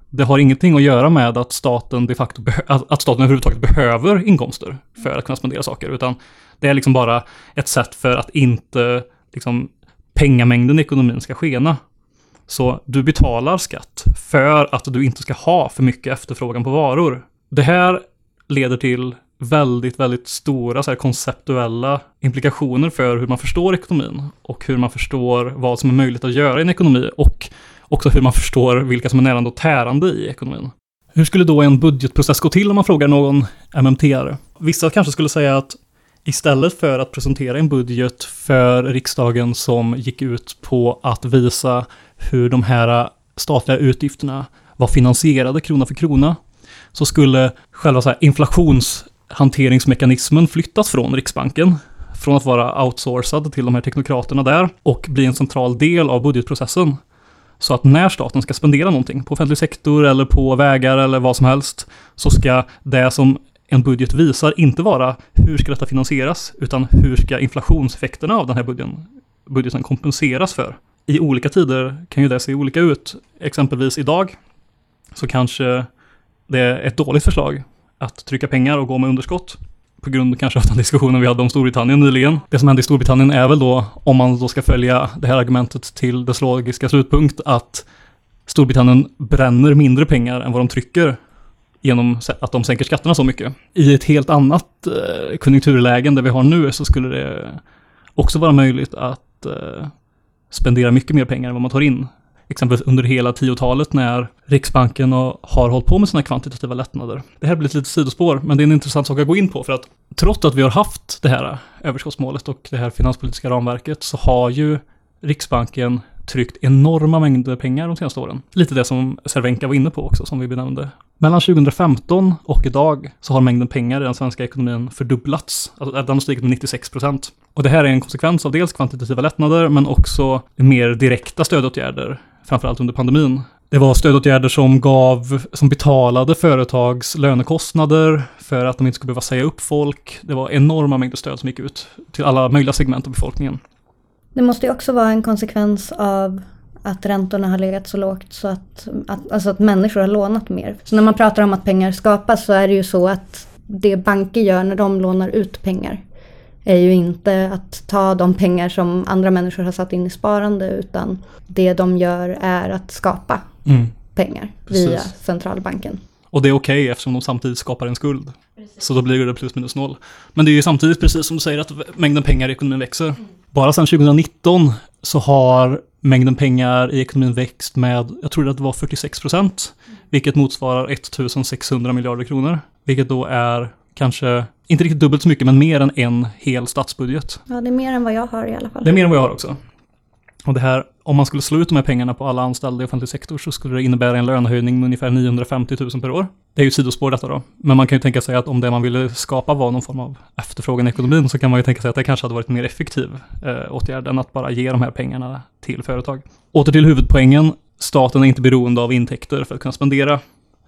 C: Det har ingenting att göra med att staten de facto att staten överhuvudtaget behöver inkomster för att kunna spendera saker, utan det är liksom bara ett sätt för att inte liksom, pengamängden i ekonomin ska skena. Så du betalar skatt för att du inte ska ha för mycket efterfrågan på varor. Det här leder till väldigt, väldigt stora så här, konceptuella implikationer för hur man förstår ekonomin och hur man förstår vad som är möjligt att göra i en ekonomi och också hur man förstår vilka som är närande och tärande i ekonomin. Hur skulle då en budgetprocess gå till om man frågar någon MMT-are? Vissa kanske skulle säga att istället för att presentera en budget för riksdagen som gick ut på att visa hur de här statliga utgifterna var finansierade krona för krona, så skulle själva så här hanteringsmekanismen flyttas från Riksbanken, från att vara outsourcad till de här teknokraterna där och bli en central del av budgetprocessen. Så att när staten ska spendera någonting på offentlig sektor eller på vägar eller vad som helst så ska det som en budget visar inte vara hur ska detta finansieras utan hur ska inflationseffekterna av den här budgeten, budgeten kompenseras för. I olika tider kan ju det se olika ut. Exempelvis idag så kanske det är ett dåligt förslag att trycka pengar och gå med underskott på grund kanske av den diskussionen vi hade om Storbritannien nyligen. Det som hände i Storbritannien är väl då, om man då ska följa det här argumentet till dess logiska slutpunkt, att Storbritannien bränner mindre pengar än vad de trycker genom att de sänker skatterna så mycket. I ett helt annat eh, än där vi har nu så skulle det också vara möjligt att eh, spendera mycket mer pengar än vad man tar in exempelvis under hela 10-talet när Riksbanken har hållit på med sina kvantitativa lättnader. Det här blir ett litet sidospår, men det är en intressant sak att gå in på för att trots att vi har haft det här överskottsmålet och det här finanspolitiska ramverket så har ju Riksbanken tryckt enorma mängder pengar de senaste åren. Lite det som Cervenka var inne på också, som vi benämnde. Mellan 2015 och idag så har mängden pengar i den svenska ekonomin fördubblats. Alltså den har stigit med 96 procent. Och det här är en konsekvens av dels kvantitativa lättnader, men också mer direkta stödåtgärder framförallt under pandemin. Det var stödåtgärder som gav, som betalade företags lönekostnader för att de inte skulle behöva säga upp folk. Det var enorma mängder stöd som gick ut till alla möjliga segment av befolkningen.
B: Det måste ju också vara en konsekvens av att räntorna har legat så lågt så att, att, alltså att människor har lånat mer. Så när man pratar om att pengar skapas så är det ju så att det banker gör när de lånar ut pengar är ju inte att ta de pengar som andra människor har satt in i sparande utan det de gör är att skapa mm. pengar Precis. via centralbanken.
C: Och det är okej okay eftersom de samtidigt skapar en skuld. Precis. Så då blir det plus minus noll. Men det är ju samtidigt precis som du säger att mängden pengar i ekonomin växer. Mm. Bara sedan 2019 så har mängden pengar i ekonomin växt med, jag tror att det var 46 procent, mm. vilket motsvarar 1600 miljarder kronor. Vilket då är kanske, inte riktigt dubbelt så mycket, men mer än en hel statsbudget.
B: Ja, det är mer än vad jag har i alla fall.
C: Det är mer än vad jag har också. Och det här, om man skulle slå ut de här pengarna på alla anställda i offentlig sektor så skulle det innebära en lönehöjning med ungefär 950 000 per år. Det är ju sidospår detta då. Men man kan ju tänka sig att om det man ville skapa var någon form av efterfrågan i ekonomin så kan man ju tänka sig att det kanske hade varit en mer effektiv eh, åtgärd än att bara ge de här pengarna till företag. Åter till huvudpoängen. Staten är inte beroende av intäkter för att kunna spendera,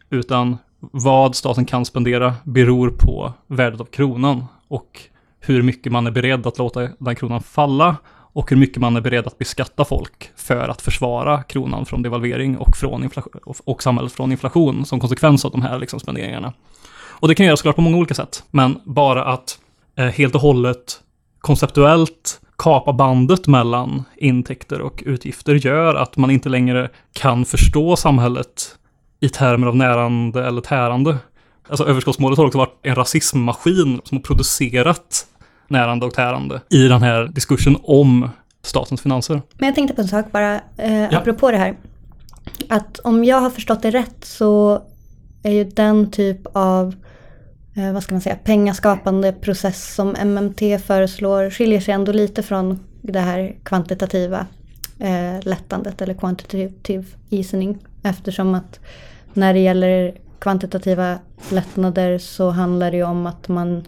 C: utan vad staten kan spendera beror på värdet av kronan och hur mycket man är beredd att låta den kronan falla och hur mycket man är beredd att beskatta folk för att försvara kronan från devalvering och, från inflation, och samhället från inflation som konsekvens av de här liksom spenderingarna. Och det kan göras såklart på många olika sätt, men bara att eh, helt och hållet konceptuellt kapa bandet mellan intäkter och utgifter gör att man inte längre kan förstå samhället i termer av närande eller tärande. Alltså överskottsmålet har också varit en rasismmaskin som har producerat närande och tärande i den här diskursen om statens finanser.
B: Men jag tänkte på en sak bara, eh, ja. apropå det här. Att om jag har förstått det rätt så är ju den typ av eh, vad ska man säga, pengaskapande process som MMT föreslår skiljer sig ändå lite från det här kvantitativa eh, lättandet eller quantitative easing eftersom att när det gäller kvantitativa lättnader så handlar det ju om att man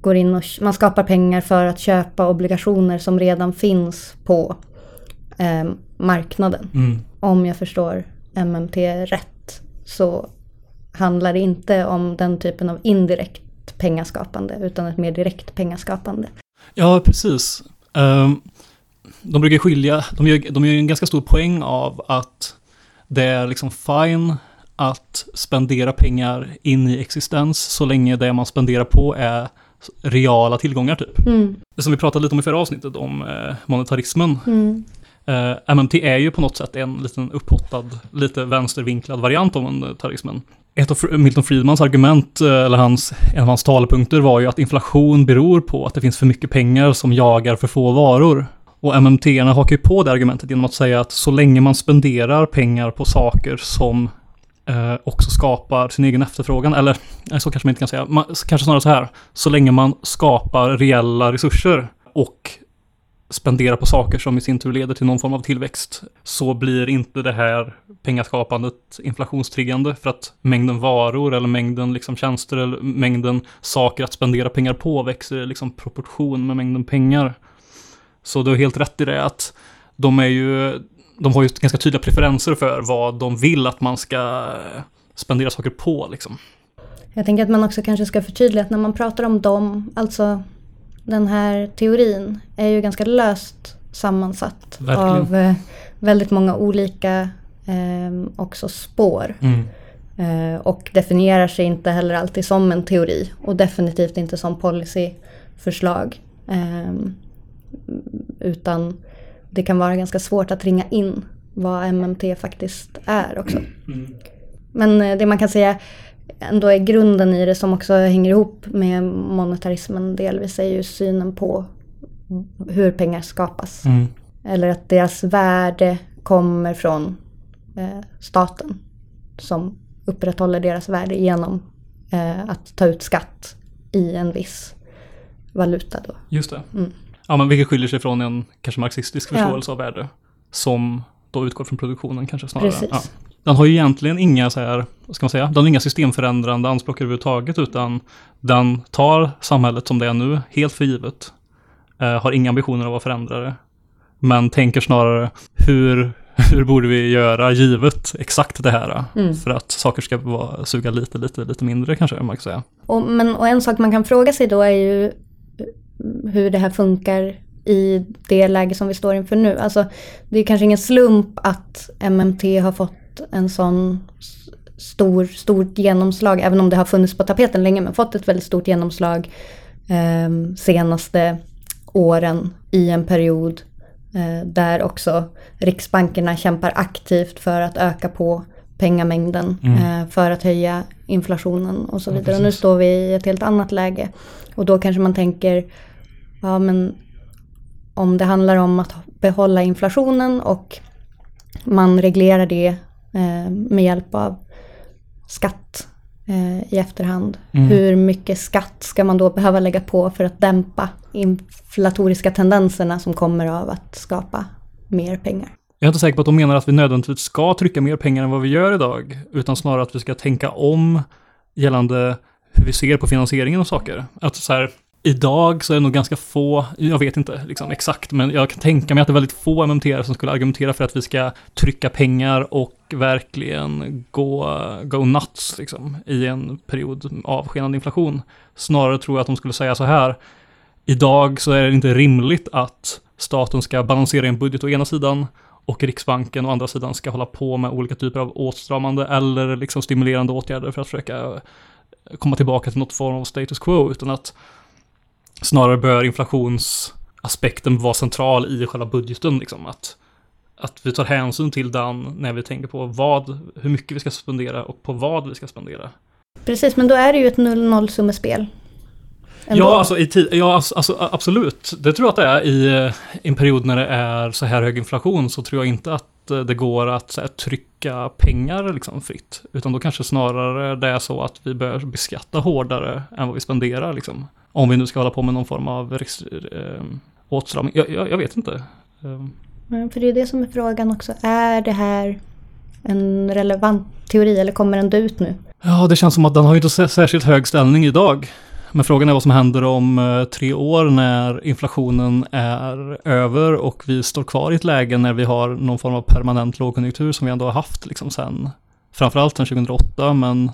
B: går in och man skapar pengar för att köpa obligationer som redan finns på eh, marknaden. Mm. Om jag förstår MMT rätt så handlar det inte om den typen av indirekt pengaskapande utan ett mer direkt pengaskapande.
C: Ja, precis. Um, de brukar skilja, de gör, de gör en ganska stor poäng av att det är liksom fine att spendera pengar in i existens så länge det man spenderar på är reala tillgångar typ. Mm. Det som vi pratade lite om i förra avsnittet om eh, monetarismen. Mm. Eh, MMT är ju på något sätt en liten upphottad, lite vänstervinklad variant av monetarismen. Ett av Milton Friedmans argument, eh, eller hans, en av hans talepunkter var ju att inflation beror på att det finns för mycket pengar som jagar för få varor. Och MMT-erna hakar ju på det argumentet genom att säga att så länge man spenderar pengar på saker som Eh, också skapar sin egen efterfrågan, eller nej, så kanske man inte kan säga, man, kanske snarare så här, så länge man skapar reella resurser och spenderar på saker som i sin tur leder till någon form av tillväxt så blir inte det här pengaskapandet inflationstriggande för att mängden varor eller mängden liksom tjänster eller mängden saker att spendera pengar på växer i liksom proportion med mängden pengar. Så du har helt rätt i det att de är ju, de har ju ganska tydliga preferenser för vad de vill att man ska spendera saker på liksom.
B: Jag tänker att man också kanske ska förtydliga att när man pratar om dem, alltså den här teorin är ju ganska löst sammansatt
C: Verkligen.
B: av eh, väldigt många olika eh, också spår.
C: Mm.
B: Eh, och definierar sig inte heller alltid som en teori och definitivt inte som policyförslag. Eh, utan det kan vara ganska svårt att ringa in vad MMT faktiskt är också.
C: Mm.
B: Men eh, det man kan säga ändå är grunden i det som också hänger ihop med monetarismen delvis är ju synen på hur pengar skapas.
C: Mm.
B: Eller att deras värde kommer från eh, staten som upprätthåller deras värde genom eh, att ta ut skatt i en viss valuta. Då.
C: Just det.
B: Mm.
C: Ja, men vilket skiljer sig från en kanske marxistisk
B: Ja.
C: förståelse av värde. Som då utgår från produktionen kanske snarare.
B: Precis.
C: Ja. Den har ju egentligen inga så här, vad ska man säga, den har inga systemförändrande anspråk överhuvudtaget utan den tar samhället som det är nu helt för givet. Eh, har inga ambitioner av att förändra det. Men tänker snarare hur, hur borde vi göra givet exakt det här?
B: Mm.
C: För att saker ska vara, suga lite, lite, lite mindre kanske man kan säga.
B: Och, men, och en sak man kan fråga sig då är ju hur det här funkar i det läge som vi står inför nu. Alltså, det är kanske ingen slump att MMT har fått en sån stor, stort genomslag, även om det har funnits på tapeten länge, men fått ett väldigt stort genomslag eh, senaste åren i en period eh, där också riksbankerna kämpar aktivt för att öka på pengamängden
L: Mm.
B: eh, för att höja inflationen och så
L: Ja,
B: vidare. och nu står vi i ett helt annat läge. Och då kanske man tänker, ja men om det handlar om att behålla inflationen och man reglerar det eh, med hjälp av skatt eh, i efterhand.
C: Mm.
B: Hur mycket skatt ska man då behöva lägga på för att dämpa inflatoriska tendenserna som kommer av att skapa mer pengar?
C: Jag är inte säker på att de menar att vi nödvändigtvis ska trycka mer pengar än vad vi gör idag, utan snarare att vi ska tänka om gällande hur vi ser på finansieringen av saker. Att så här, idag så är det nog ganska få, jag vet inte liksom exakt, men jag kan tänka mig att det är väldigt få MMT som skulle argumentera för att vi ska trycka pengar och verkligen gå, go nuts liksom, i en period av skenande inflation. Snarare tror jag att de skulle säga så här, idag så är det inte rimligt att staten ska balansera en budget å ena sidan och Riksbanken å andra sidan ska hålla på med olika typer av åtstramande eller liksom stimulerande åtgärder för att försöka komma tillbaka till något form av status quo, utan att snarare bör inflationsaspekten vara central i själva budgeten. Liksom, att, att vi tar hänsyn till den när vi tänker på vad, hur mycket vi ska spendera och på vad vi ska spendera.
B: Precis, men då är det ju ett noll-noll-summespel. Ändå.
C: Ja, alltså, i ja alltså, alltså, absolut. Det tror jag att det är i, eh, i en period när det är så här hög inflation så tror jag inte att eh, det går att här, trycka pengar liksom, fritt. Utan då kanske snarare det är så att vi bör beskatta hårdare än vad vi spenderar. Liksom. Om vi nu ska hålla på med någon form av eh, åtstramning. Jag, jag, jag vet inte. Eh,
B: Men för det är det som är frågan också. Är det här en relevant teori eller kommer den dö ut nu?
C: Ja, det känns som att den har inte sä- särskilt hög ställning idag. Men frågan är vad som händer om eh, tre år när inflationen är över och vi står kvar i ett läge när vi har någon form av permanent lågkonjunktur som vi ändå har haft liksom sen, framförallt sen 2008, men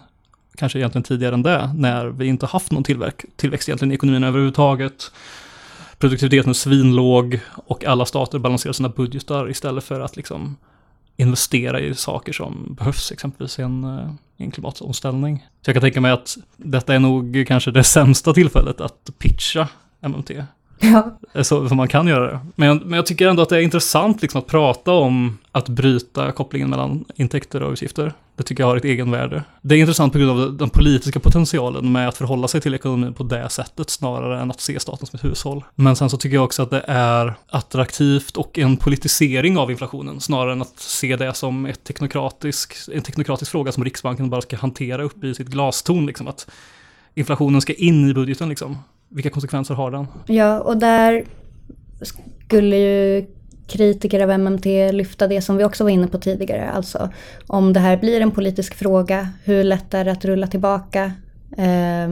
C: kanske egentligen tidigare än det, när vi inte haft någon tillväxt, tillväxt egentligen i ekonomin överhuvudtaget. Produktiviteten är svinlåg och alla stater balanserar sina budgetar istället för att liksom investera i saker som behövs, exempelvis i en, eh, i en klimatomställning. Så jag kan tänka mig att detta är nog kanske det sämsta tillfället att pitcha MMT.
B: Ja.
C: Eh, så, så man kan göra det. Men jag, men jag tycker ändå att det är intressant liksom att prata om att bryta kopplingen mellan intäkter och utgifter. Det tycker jag har ett egenvärde. Det är intressant på grund av den politiska potentialen med att förhålla sig till ekonomin på det sättet snarare än att se staten som ett hushåll. Men sen så tycker jag också att det är attraktivt och en politisering av inflationen snarare än att se det som ett teknokratisk, en teknokratisk fråga som Riksbanken bara ska hantera upp i sitt glastorn. Liksom, att inflationen ska in i budgeten liksom. Vilka konsekvenser har den?
B: Ja, och där skulle ju kritiker av MMT lyfta det som vi också var inne på tidigare. Alltså om det här blir en politisk fråga, hur lätt är det att rulla tillbaka? Eh,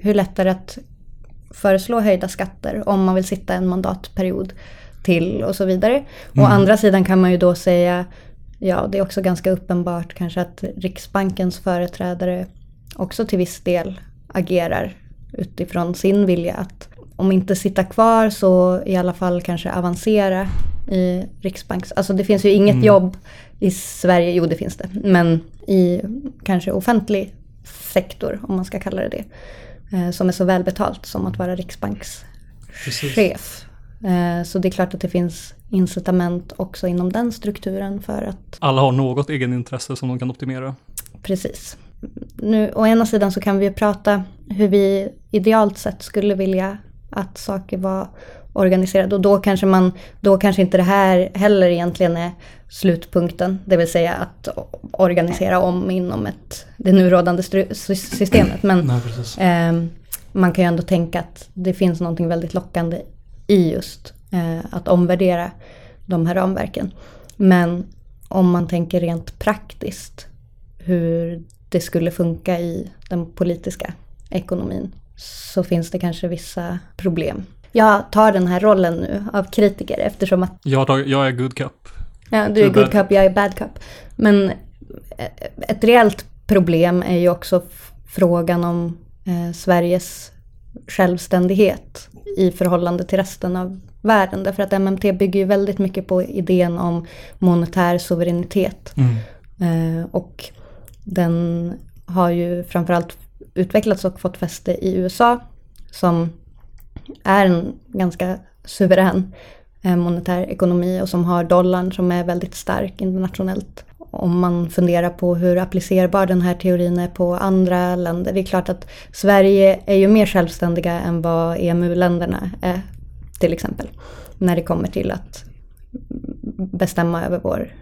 B: hur lätt är det att föreslå höjda skatter om man vill sitta en mandatperiod till och så vidare. Mm. Å andra sidan kan man ju då säga, ja det är också ganska uppenbart kanske att Riksbankens företrädare också till viss del agerar utifrån sin vilja att om inte sitta kvar så i alla fall kanske avancera i Riksbanks... Alltså det finns ju inget mm. jobb i Sverige, jo det finns det, men i kanske offentlig sektor om man ska kalla det det. Eh, som är så välbetalt som att vara riksbankschef. Eh, så det är klart att det finns incitament också inom den strukturen för att...
C: Alla har något egenintresse som de kan optimera.
B: Precis nu, å ena sidan så kan vi ju prata hur vi idealt sett skulle vilja att saker var organiserade och då kanske man, då kanske inte det här heller egentligen är slutpunkten, det vill säga att organisera om inom ett, det nu rådande systemet. Men
C: Nej,
B: eh, man kan ju ändå tänka att det finns någonting väldigt lockande i just eh, att omvärdera de här ramverken. Men om man tänker rent praktiskt hur det skulle funka i den politiska ekonomin så finns det kanske vissa problem. Jag tar den här rollen nu av kritiker eftersom att...
C: Jag, jag är good cup.
B: Ja, du är good cup, jag är bad cup. Men eh, ett reellt problem är ju också frågan om eh, Sveriges självständighet i förhållande till resten av världen. Därför att MMT bygger ju väldigt mycket på idén om monetär suveränitet.
C: Mm.
B: Eh, och den har ju framförallt utvecklats och fått fäste i USA som är en ganska suverän eh, monetär ekonomi och som har dollarn som är väldigt stark internationellt. Om man funderar på hur applicerbar den här teorin är på andra länder. Det är klart att Sverige är ju mer självständiga än vad EMU-länderna är till exempel. När det kommer till att bestämma över vår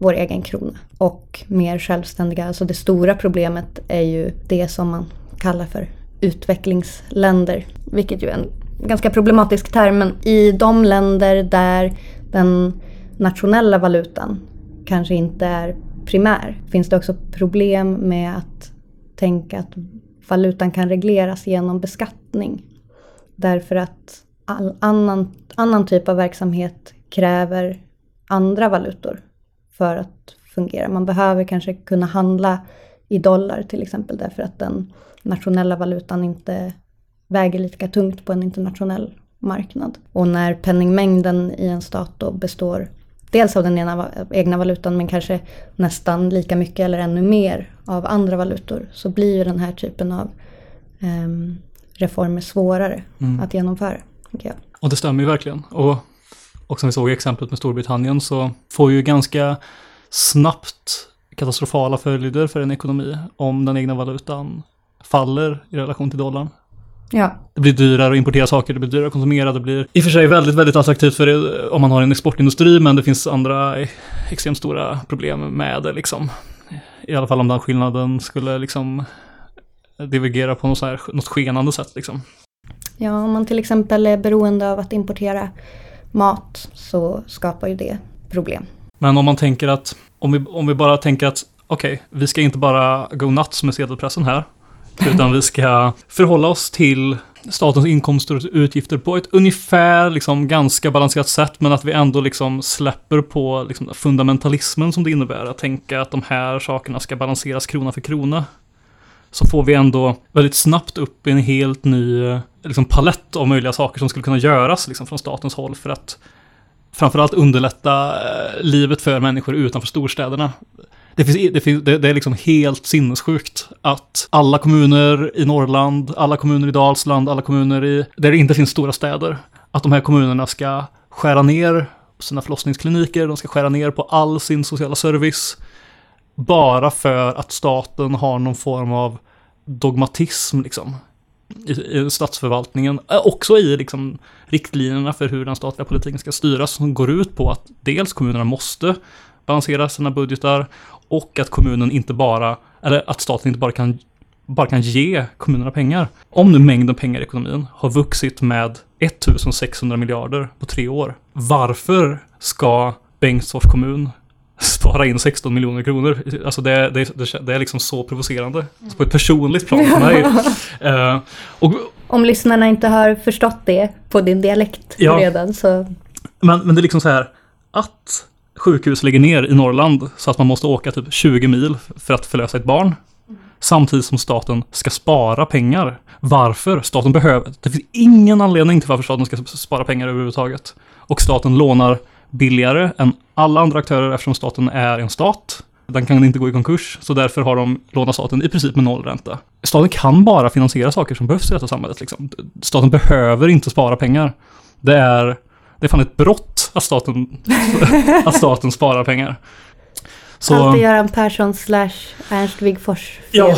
B: vår egen krona och mer självständiga. Alltså det stora problemet är ju det som man kallar för utvecklingsländer, vilket ju är en ganska problematisk term. Men i de länder där den nationella valutan kanske inte är primär finns det också problem med att tänka att valutan kan regleras genom beskattning. Därför att all annan, annan typ av verksamhet kräver andra valutor för att fungera. Man behöver kanske kunna handla i dollar till exempel därför att den nationella valutan inte väger lika tungt på en internationell marknad. Och när penningmängden i en stat då består dels av den ena, egna valutan men kanske nästan lika mycket eller ännu mer av andra valutor så blir ju den här typen av um, reformer svårare mm. att genomföra. Jag.
C: Och det stämmer ju verkligen. Och och som vi såg i exemplet med Storbritannien så får ju ganska snabbt katastrofala följder för en ekonomi om den egna valutan faller i relation till dollarn.
B: Ja.
C: Det blir dyrare att importera saker, det blir dyrare att konsumera, det blir i och för sig väldigt, väldigt attraktivt för det, om man har en exportindustri, men det finns andra extremt stora problem med det liksom. I alla fall om den skillnaden skulle liksom divergera på något, så här, något skenande sätt liksom.
B: Ja, om man till exempel är beroende av att importera mat så skapar ju det problem.
C: Men om man tänker att, om vi, om vi bara tänker att okej, okay, vi ska inte bara gå nuts med sedelpressen här, utan vi ska förhålla oss till statens inkomster och utgifter på ett ungefär liksom ganska balanserat sätt, men att vi ändå liksom släpper på liksom fundamentalismen som det innebär att tänka att de här sakerna ska balanseras krona för krona. Så får vi ändå väldigt snabbt upp en helt ny liksom, palett av möjliga saker som skulle kunna göras liksom, från statens håll för att framförallt underlätta eh, livet för människor utanför storstäderna. Det, finns, det, finns, det, det är liksom helt sinnessjukt att alla kommuner i Norrland, alla kommuner i Dalsland, alla kommuner i, där det inte finns stora städer, att de här kommunerna ska skära ner sina förlossningskliniker, de ska skära ner på all sin sociala service. Bara för att staten har någon form av dogmatism liksom. I, i statsförvaltningen, eh, också i liksom riktlinjerna för hur den statliga politiken ska styras, som går ut på att dels kommunerna måste balansera sina budgetar och att kommunen inte bara, eller att staten inte bara kan, bara kan ge kommunerna pengar. Om nu mängden pengar i ekonomin har vuxit med 1600 miljarder på tre år, varför ska Bengtsfors kommun spara in 16 miljoner kronor? Alltså det, det, det, det är liksom så provocerande. Så på ett personligt plan för mig. Eh, och,
B: Om lyssnarna inte har förstått det på din dialekt
C: Ja.
B: redan så...
C: Men, men det är liksom så här att sjukhus lägger ner i Norrland så att man måste åka typ 20 mil för att förlösa ett barn. Samtidigt som staten ska spara pengar. Varför? Staten behöver... Det finns ingen anledning till varför staten ska spara pengar överhuvudtaget. Och staten lånar billigare än alla andra aktörer eftersom staten är en stat. Den kan inte gå i konkurs, så därför har de lånat staten i princip med nollränta. Staten kan bara finansiera saker som behövs i detta samhället. Liksom. Staten behöver inte spara pengar. Det är, det är fan ett brott att staten, att staten sparar pengar. Så,
B: Allt är Göran Persson slash Ernst Wigforss fel.
C: ja,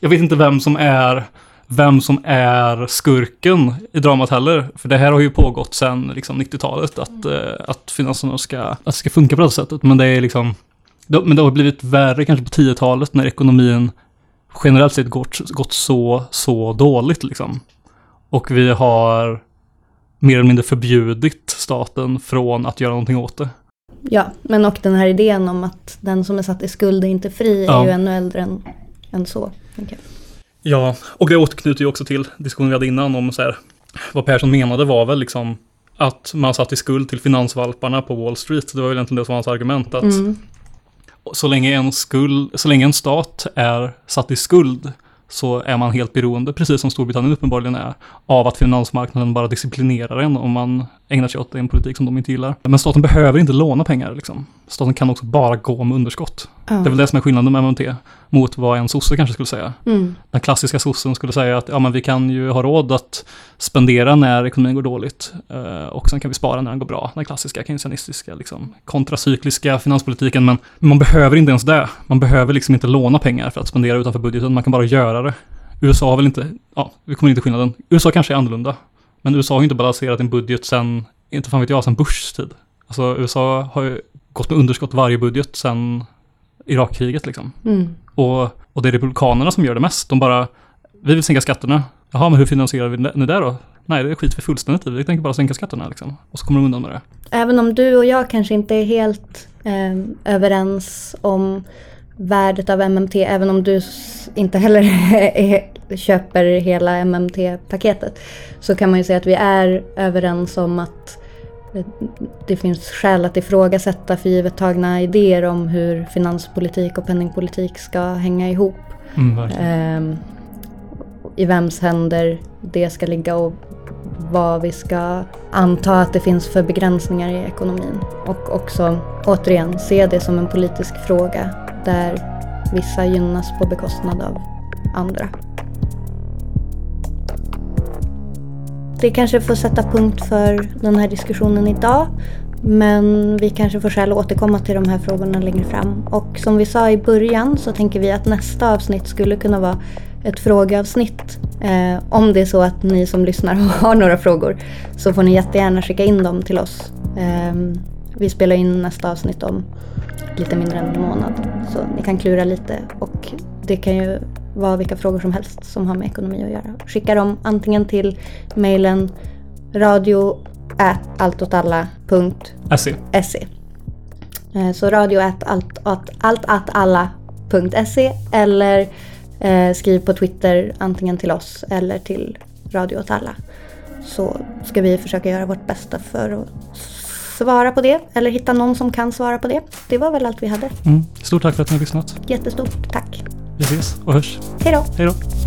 C: jag vet inte vem som är vem som är skurken i dramat heller. För det här har ju pågått sedan liksom, 90-talet att, eh, att finanserna ska, att det ska funka på det sättet. Men det är liksom det, men det har blivit värre kanske på 10-talet när ekonomin generellt sett gått, gått så, så dåligt liksom. Och vi har mer eller mindre förbjudit staten från att göra någonting åt det.
B: Ja, men och den här idén om att den som är satt i skuld är inte fri
C: Ja.
B: är ju ännu äldre än, än så. jag.
C: Ja, och det återknyter ju också till diskussionen vi hade innan om så här, vad Persson menade var väl liksom att man satt i skuld till finansvalparna på Wall Street. Det var väl egentligen det som var hans argument. Att
B: Mm.
C: så, länge en skuld, så länge en stat är satt i skuld så är man helt beroende, precis som Storbritannien uppenbarligen är, av att finansmarknaden bara disciplinerar en om man ägnar sig åt en politik som de inte gillar. Men staten behöver inte låna pengar. Liksom. Staten kan också bara gå med underskott.
B: Ja.
C: Det är väl det som är skillnaden med MMT mot vad en sosse kanske skulle säga.
B: Mm.
C: Den klassiska sossen skulle säga att ja, men vi kan ju ha råd att spendera när ekonomin går dåligt eh, och sen kan vi spara när den går bra. Den klassiska keynesianistiska, liksom, kontracykliska finanspolitiken. Men man behöver inte ens det. Man behöver liksom inte låna pengar för att spendera utanför budgeten. Man kan bara göra det. USA har väl inte, ja, vi kommer inte skillnaden. USA kanske är annorlunda. Men USA har ju inte balanserat en budget sen, inte fan vet jag, sen Bushs tid. Alltså USA har ju gått med underskott varje budget sen Irakkriget liksom.
B: Mm.
C: Och, och det är Republikanerna som gör det mest. De bara, vi vill sänka skatterna. Jaha, men hur finansierar vi det då? Nej, det skiter vi fullständigt i. Vi tänker bara sänka skatterna liksom. Och så kommer de undan med det.
B: Även om du och jag kanske inte är helt eh, överens om värdet av MMT, även om du inte heller köper hela MMT-paketet, så kan man ju säga att vi är överens om att det, det finns skäl att ifrågasätta för givet tagna idéer om hur finanspolitik och penningpolitik ska hänga ihop.
C: Mm.
B: Ehm, I vems händer det ska ligga och vad vi ska anta att det finns för begränsningar i ekonomin. Och också återigen se det som en politisk fråga där vissa gynnas på bekostnad av andra. Det kanske får sätta punkt för den här diskussionen idag. Men vi kanske får skäl att återkomma till de här frågorna längre fram. Och som vi sa i början så tänker vi att nästa avsnitt skulle kunna vara ett frågeavsnitt. Eh, om det är så att ni som lyssnar har några frågor så får ni jättegärna skicka in dem till oss. Eh, vi spelar in nästa avsnitt om lite mindre än en månad. Så ni kan klura lite och det kan ju vara vilka frågor som helst som har med ekonomi att göra. Skicka dem antingen till mejlen radio alltåtalla.se
C: SE.
B: Eh, Så radio at allt, att, allt att alla.se eller eh, skriv på Twitter antingen till oss eller till Radio åt alla. Så ska vi försöka göra vårt bästa för att svara på det eller hitta någon som kan svara på det. Det var väl allt vi hade.
C: Mm. Stort tack för att ni har lyssnat.
B: Jättestort tack.
C: Vi ses och hörs.
B: Hej då!
C: Hej då.